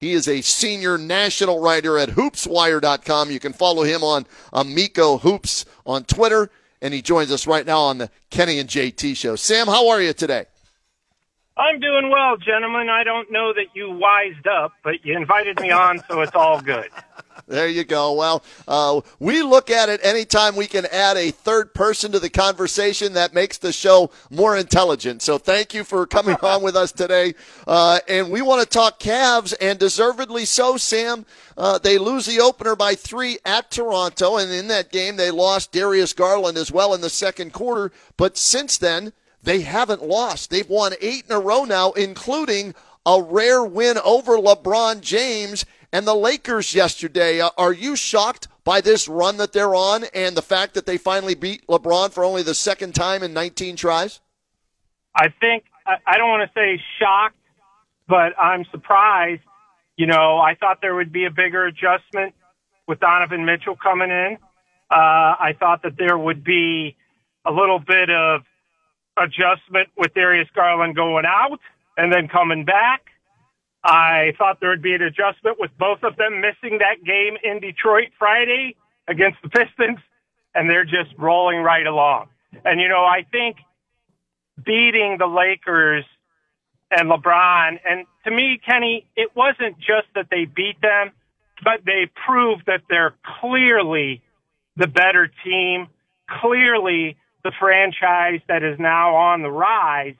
He is a senior national writer at hoopswire.com. You can follow him on Amico Hoops on Twitter, and he joins us right now on the Kenny and JT show. Sam, how are you today? I'm doing well, gentlemen. I don't know that you wised up, but you invited me on, so it's all good. There you go. Well, uh, we look at it anytime we can add a third person to the conversation that makes the show more intelligent. So thank you for coming on with us today. Uh, and we want to talk Cavs, and deservedly so, Sam. Uh, they lose the opener by three at Toronto, and in that game, they lost Darius Garland as well in the second quarter. But since then, they haven't lost. They've won eight in a row now, including a rare win over LeBron James and the Lakers yesterday. Uh, are you shocked by this run that they're on and the fact that they finally beat LeBron for only the second time in 19 tries? I think, I don't want to say shocked, but I'm surprised. You know, I thought there would be a bigger adjustment with Donovan Mitchell coming in. Uh, I thought that there would be a little bit of adjustment with Darius Garland going out and then coming back. I thought there would be an adjustment with both of them missing that game in Detroit Friday against the Pistons, and they're just rolling right along. And, you know, I think beating the Lakers and LeBron, and to me, Kenny, it wasn't just that they beat them, but they proved that they're clearly the better team, clearly the franchise that is now on the rise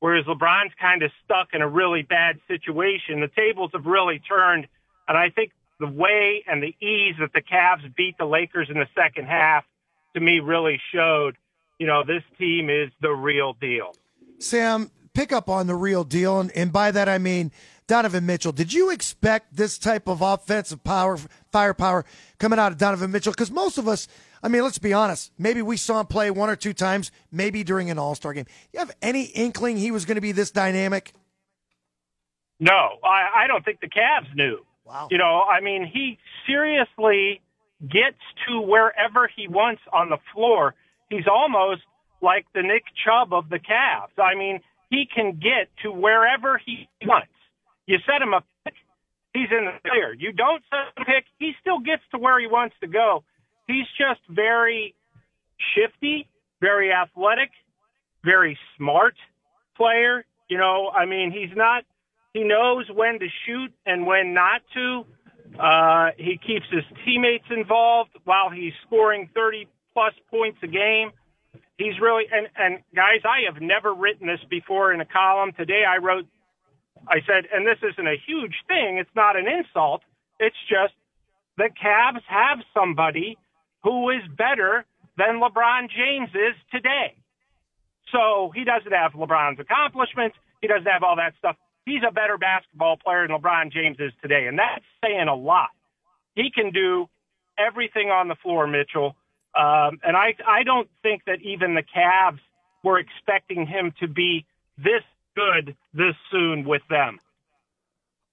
whereas LeBron's kind of stuck in a really bad situation. The tables have really turned, and I think the way and the ease that the Cavs beat the Lakers in the second half to me really showed, you know, this team is the real deal. Sam, pick up on the real deal, and, and by that I mean Donovan Mitchell. Did you expect this type of offensive power, firepower coming out of Donovan Mitchell? Because most of us I mean, let's be honest. Maybe we saw him play one or two times, maybe during an All Star game. You have any inkling he was going to be this dynamic? No, I, I don't think the Cavs knew. Wow. You know, I mean, he seriously gets to wherever he wants on the floor. He's almost like the Nick Chubb of the Cavs. I mean, he can get to wherever he wants. You set him a pick, he's in the clear. You don't set him a pick, he still gets to where he wants to go he's just very shifty, very athletic, very smart player. You know, I mean, he's not, he knows when to shoot and when not to. Uh, he keeps his teammates involved while he's scoring 30 plus points a game. He's really, and, and guys, I have never written this before in a column. Today I wrote, I said, and this isn't a huge thing. It's not an insult. It's just the Cavs have somebody who is better than LeBron James is today. So he doesn't have LeBron's accomplishments. He doesn't have all that stuff. He's a better basketball player than LeBron James is today. And that's saying a lot. He can do everything on the floor, Mitchell. Um, and I, I don't think that even the Cavs were expecting him to be this good this soon with them.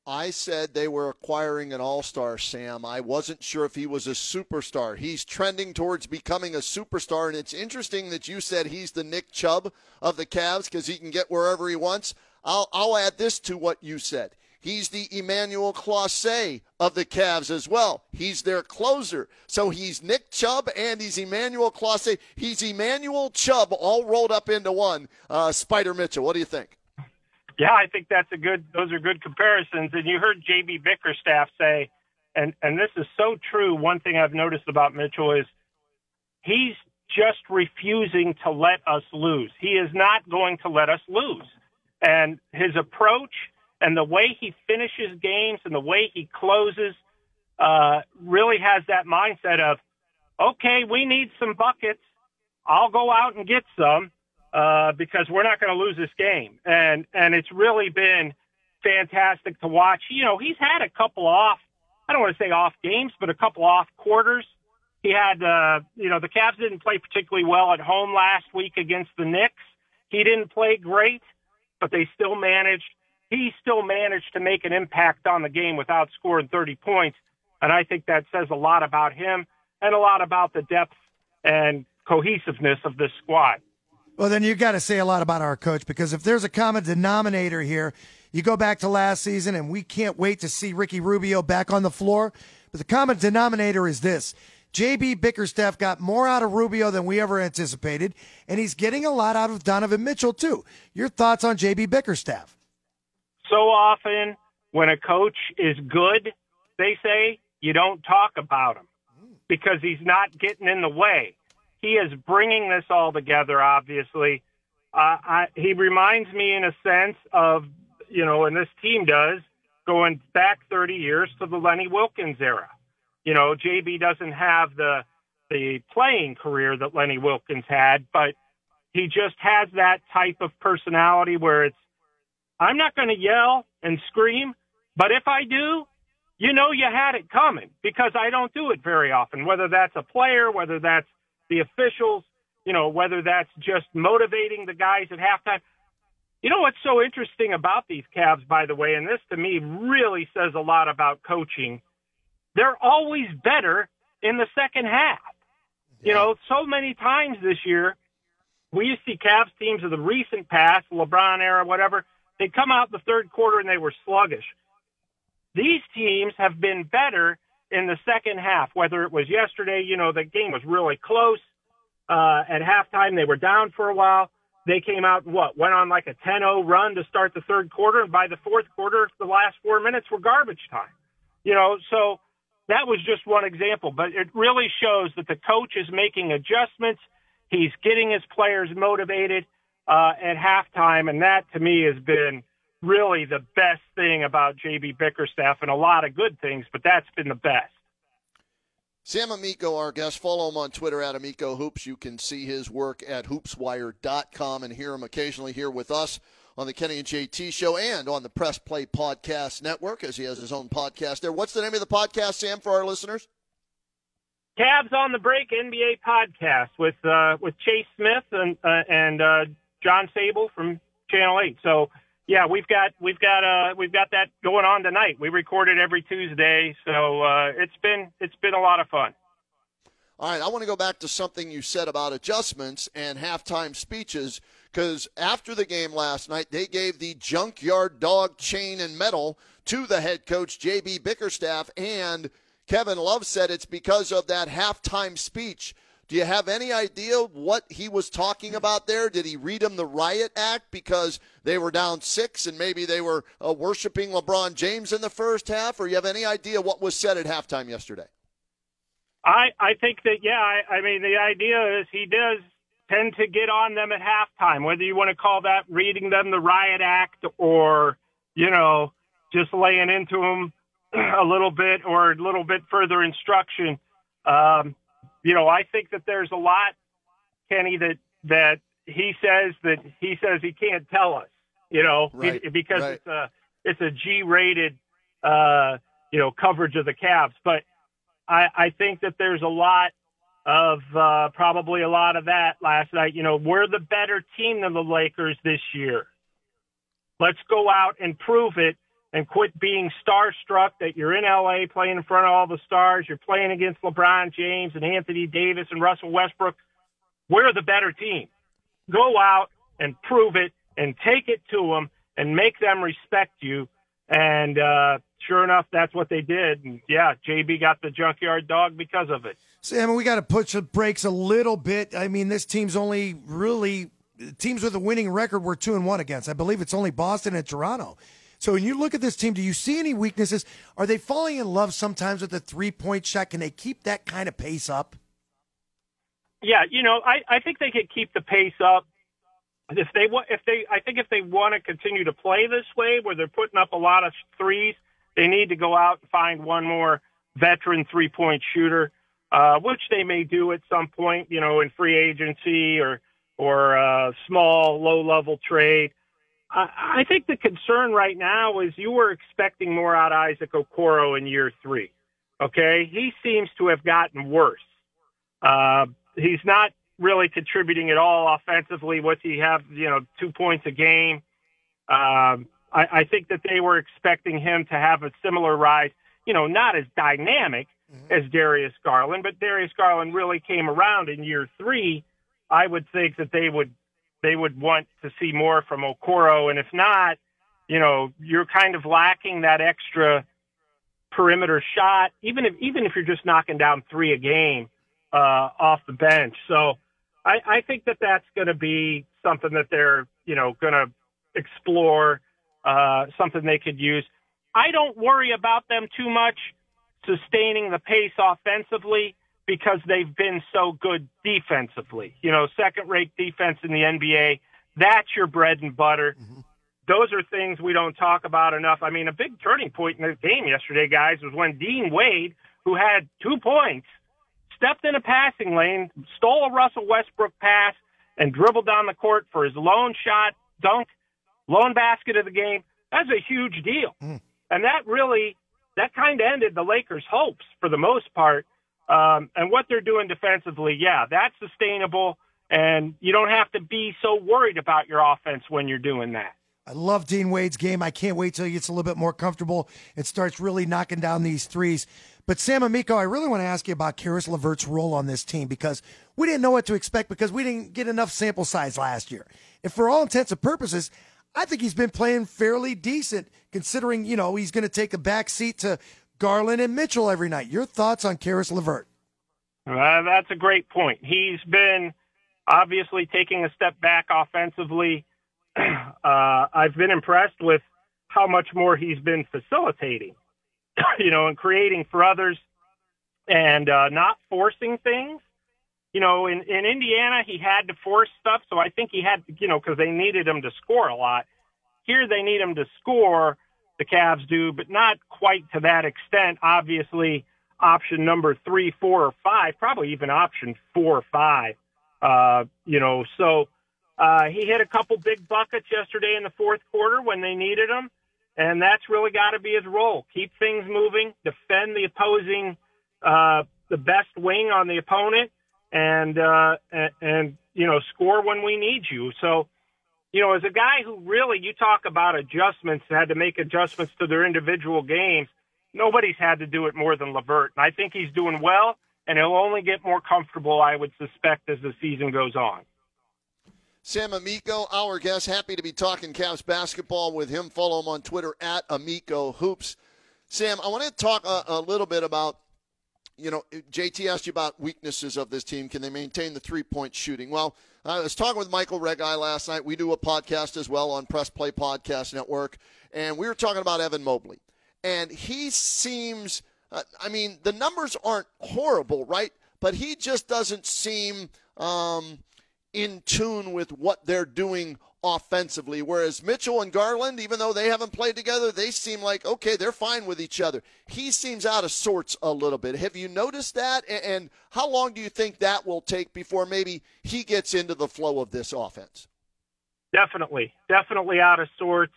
I said they were acquiring an all star, Sam. I wasn't sure if he was a superstar. He's trending towards becoming a superstar, and it's interesting that you said he's the Nick Chubb of the Cavs because he can get wherever he wants. I'll, I'll add this to what you said. He's the Emmanuel Clase of the Cavs as well. He's their closer. So he's Nick Chubb and he's Emmanuel Clase. He's Emmanuel Chubb all rolled up into one. Uh, Spida Mitchell, what do you think? Yeah, I think that's a good. Those are good comparisons. And you heard JB Bickerstaff say, and and this is so true. One thing I've noticed about Mitchell is he's just refusing to let us lose. He is not going to let us lose. And his approach and the way he finishes games and the way he closes uh, really has that mindset of, okay, we need some buckets. I'll go out and get some uh, because we're not going to lose this game. And and it's really been fantastic to watch. You know, he's had a couple off, I don't want to say off games, but a couple off quarters. He had, uh, you know, the Cavs didn't play particularly well at home last week against the Knicks. He didn't play great, but they still managed. He still managed to make an impact on the game without scoring 30 points. And I think that says a lot about him and a lot about the depth and cohesiveness of this squad. Well, then you've got to say a lot about our coach because if there's a common denominator here, you go back to last season, and we can't wait to see Ricky Rubio back on the floor. But the common denominator is this JB Bickerstaff got more out of Rubio than we ever anticipated, and he's getting a lot out of Donovan Mitchell, too. Your thoughts on JB Bickerstaff? So often, when a coach is good, they say you don't talk about him because he's not getting in the way. He is bringing this all together, obviously. Uh, I, he reminds me, in a sense, of you know, and this team does, going back 30 years to the Lenny Wilkens era. You know, JB doesn't have the the playing career that Lenny Wilkens had, but he just has that type of personality where it's I'm not going to yell and scream, but if I do, you know you had it coming because I don't do it very often, whether that's a player, whether that's the officials, you know, whether that's just motivating the guys at halftime. You know what's so interesting about these Cavs, by the way, and this to me really says a lot about coaching. They're always better in the second half. Yeah. You know, so many times this year, we used to see Cavs teams of the recent past, LeBron era, whatever. They come out the third quarter and they were sluggish. These teams have been better in the second half, whether it was yesterday, you know, the game was really close. Uh, at halftime, they were down for a while they came out what went on like a 10-0 run to start the third quarter and by the fourth quarter the last 4 minutes were garbage time you know so that was just one example but it really shows that the coach is making adjustments he's getting his players motivated uh, at halftime and that to me has been really the best thing about JB Bickerstaff and a lot of good things but that's been the best Sam Amico, our guest. Follow him on Twitter at Amico Hoops. You can see his work at hoopswire.com and hear him occasionally here with us on the Kenny and JT show and on the Press Play Podcast Network as he has his own podcast there. What's the name of the podcast, Sam, for our listeners? Cavs on the Break NBA podcast with uh, with Chase Smith and uh, and uh, John Sable from Channel Eight. So yeah, we've got we've got uh we've got that going on tonight. We record it every Tuesday, so uh, it's been it's been a lot of fun. All right, I want to go back to something you said about adjustments and halftime speeches because after the game last night, they gave the junkyard dog chain and medal to the head coach JB Bickerstaff, and Kevin Love said it's because of that halftime speech do you have any idea what he was talking about there? Did he read him the riot act because they were down six and maybe they were uh, worshiping LeBron James in the first half? Or you have any idea what was said at halftime yesterday? I I think that yeah. I, I mean the idea is he does tend to get on them at halftime, whether you want to call that reading them the riot act or you know just laying into them a little bit or a little bit further instruction. Um, you know, I think that there's a lot, Kenny, that that he says that he says he can't tell us. You know, right, because right. it's a it's a G-rated, uh, you know, coverage of the Cavs. But I, I think that there's a lot of uh, probably a lot of that last night. You know, we're the better team than the Lakers this year. Let's go out and prove it and quit being starstruck that you're in LA playing in front of all the stars. You're playing against LeBron James and Anthony Davis and Russell Westbrook. We're the better team. Go out and prove it and take it to them and make them respect you. And uh, sure enough, that's what they did. And yeah, JB got the junkyard dog because of it. Sam, we got to push the brakes a little bit. I mean, this team's only really teams with a winning record we're two and one against. I believe it's only Boston and Toronto. So when you look at this team, do you see any weaknesses? Are they falling in love sometimes with the three point shot? Can they keep that kind of pace up? Yeah, you know, I, I think they could keep the pace up if they if they I think if they want to continue to play this way, where they're putting up a lot of threes, they need to go out and find one more veteran three point shooter, uh, which they may do at some point, you know, in free agency or or uh, small low level trade. I, I think the concern right now is you were expecting more out of Isaac Okoro in year three. Okay, he seems to have gotten worse. Uh, he's not really contributing at all offensively. What's he have? You know, two points a game. Um, I, I think that they were expecting him to have a similar rise. You know, not as dynamic mm-hmm. as Darius Garland, but Darius Garland really came around in year three. I would think that they would they would want to see more from Okoro, and if not, you know, you're kind of lacking that extra perimeter shot, even if even if you're just knocking down three a game uh, off the bench. So I, I think that that's going to be something that they're you know going to explore, uh, something they could use. I don't worry about them too much sustaining the pace offensively because they've been so good defensively. You know, second rate defense in the NBA, that's your bread and butter. Mm-hmm. Those are things we don't talk about enough. I mean, a big turning point in the game yesterday, guys, was when Dean Wade, who had two points, stepped in a passing lane, stole a Russell Westbrook pass, and dribbled down the court for his lone shot, dunk, lone basket of the game. That's a huge deal. Mm. And that really, that kind of ended the Lakers' hopes for the most part um, and what they're doing defensively, yeah, that's sustainable. And you don't have to be so worried about your offense when you're doing that. I love Dean Wade's game. I can't wait till he gets a little bit more comfortable and starts really knocking down these threes. But Sam Amico, I really want to ask you about Caris LeVert's role on this team because we didn't know what to expect because we didn't get enough sample size last year. And for all intents and purposes, I think he's been playing fairly decent considering, you know, he's going to take a back seat to Garland and Mitchell every night. Your thoughts on Caris LeVert? Uh, that's a great point. He's been obviously taking a step back offensively. Uh, I've been impressed with how much more he's been facilitating, you know, and creating for others and uh, not forcing things. You know, in, in Indiana, he had to force stuff. So I think he had you know, because they needed him to score a lot. Here, they need him to score the Cavs do, but not quite to that extent. Obviously, option number three, four, or five, probably even option four or five. Uh, you know, so uh, he hit a couple big buckets yesterday in the fourth quarter when they needed him, and that's really got to be his role. Keep things moving, defend the opposing, uh, the best wing on the opponent, and, uh, and and you know score when we need you. So you know, as a guy who really, you talk about adjustments, had to make adjustments to their individual games. Nobody's had to do it more than LeVert. And I think he's doing well, and he'll only get more comfortable, I would suspect, as the season goes on. Sam Amico, our guest, happy to be talking Cavs basketball with him. Follow him on Twitter at Amico Hoops. Sam, I want to talk a, a little bit about you know, JT asked you about weaknesses of this team. Can they maintain the three point shooting? Well, I was talking with Michael Reghi last night. We do a podcast as well on Press Play Podcast Network, and we were talking about Evan Mobley. And he seems, uh, I mean, the numbers aren't horrible, right? But he just doesn't seem um, in tune with what they're doing offensively. Whereas Mitchell and Garland, even though they haven't played together, they seem like, okay, they're fine with each other. He seems out of sorts a little bit. Have you noticed that? And how long do you think that will take before maybe he gets into the flow of this offense? Definitely. Definitely out of sorts.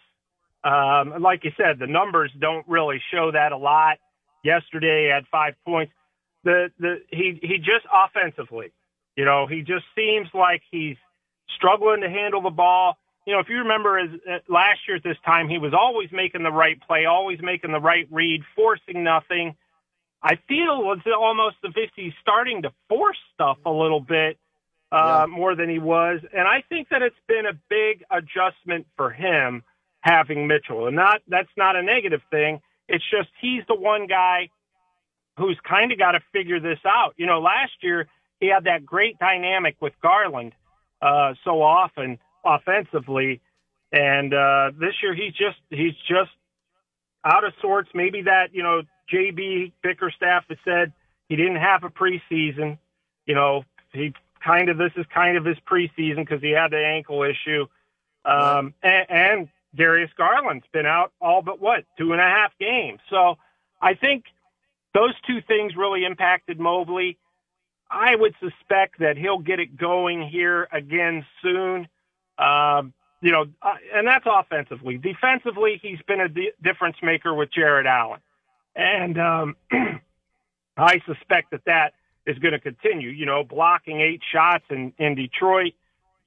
Um, like you said, the numbers don't really show that a lot. Yesterday, he had five points. The the he he just offensively, you know, he just seems like he's struggling to handle the ball. You know, if you remember as uh, last year at this time, he was always making the right play, always making the right read, forcing nothing. I feel it's almost as if he's starting to force stuff a little bit uh, yeah. more than he was, and I think that it's been a big adjustment for him having Mitchell, and not that's not a negative thing. It's just he's the one guy who's kind of got to figure this out. You know, last year he had that great dynamic with Garland uh, so often offensively. And uh, this year he's just he's just out of sorts. Maybe that you know JB Bickerstaff has said he didn't have a preseason. You know he kind of this is kind of his preseason because he had the ankle issue. Um, and, and Darius Garland's been out all but what two and a half games. So I think those two things really impacted Mobley. I would suspect that he'll get it going here again soon. Um, you know, and that's offensively. Defensively, he's been a di- difference maker with Jarrett Allen, and um, I suspect that that is going to continue. You know, blocking eight shots in in Detroit,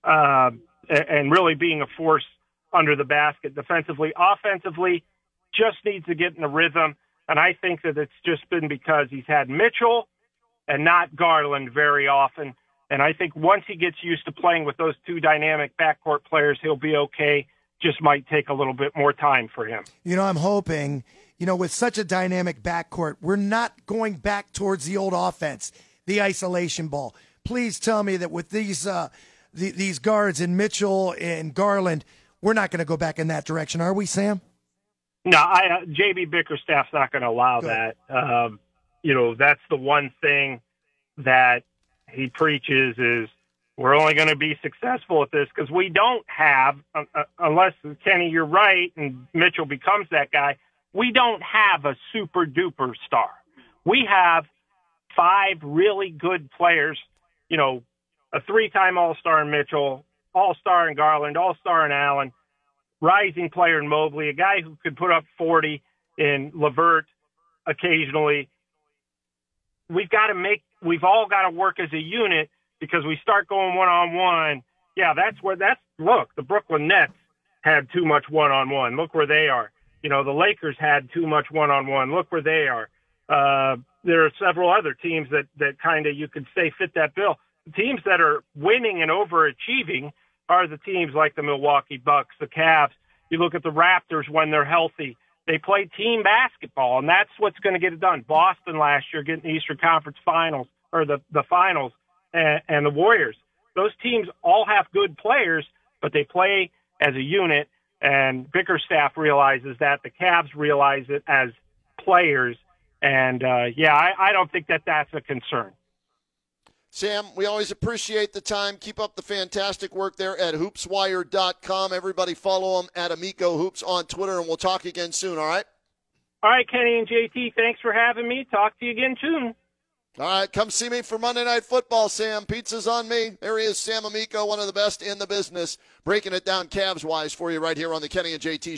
uh, and really being a force under the basket defensively. Offensively, just needs to get in the rhythm, and I think that it's just been because he's had Mitchell and not Garland very often. And I think once he gets used to playing with those two dynamic backcourt players, he'll be okay. Just might take a little bit more time for him. You know, I'm hoping, you know, with such a dynamic backcourt, we're not going back towards the old offense, the isolation ball. Please tell me that with these uh, the, these guards and Mitchell and Garland, we're not going to go back in that direction, are we, Sam? No, I, uh, JB Bickerstaff's not going to allow Good. that. Um, you know, that's the one thing that he preaches is we're only going to be successful at this because we don't have, uh, unless Kenny, you're right, and Mitchell becomes that guy. We don't have a super duper star. We have five really good players. You know, a three-time All-Star in Mitchell, All-Star in Garland, All-Star in Allen, rising player in Mobley, a guy who could put up 40 in LeVert occasionally. We've got to make, we've all got to work as a unit because we start going one on one. Yeah, that's where that's, look, the Brooklyn Nets had too much one on one. Look where they are. You know, the Lakers had too much one on one. Look where they are. Uh, there are several other teams that, that kind of you could say fit that bill. Teams that are winning and overachieving are the teams like the Milwaukee Bucks, the Cavs. You look at the Raptors when they're healthy. They play team basketball, and that's what's going to get it done. Boston last year getting the Eastern Conference Finals or the the finals, and, and the Warriors. Those teams all have good players, but they play as a unit. And Bickerstaff realizes that. The Cavs realize it as players. And uh, yeah, I, I don't think that that's a concern. Sam, we always appreciate the time. Keep up the fantastic work there at hoopswire.com. Everybody follow him at Amico Hoops on Twitter, and we'll talk again soon, all right? All right, Kenny and JT, thanks for having me. Talk to you again soon. All right, come see me for Monday Night Football, Sam. Pizza's on me. There he is, Sam Amico, one of the best in the business, breaking it down Cavs wise for you right here on the Kenny and JT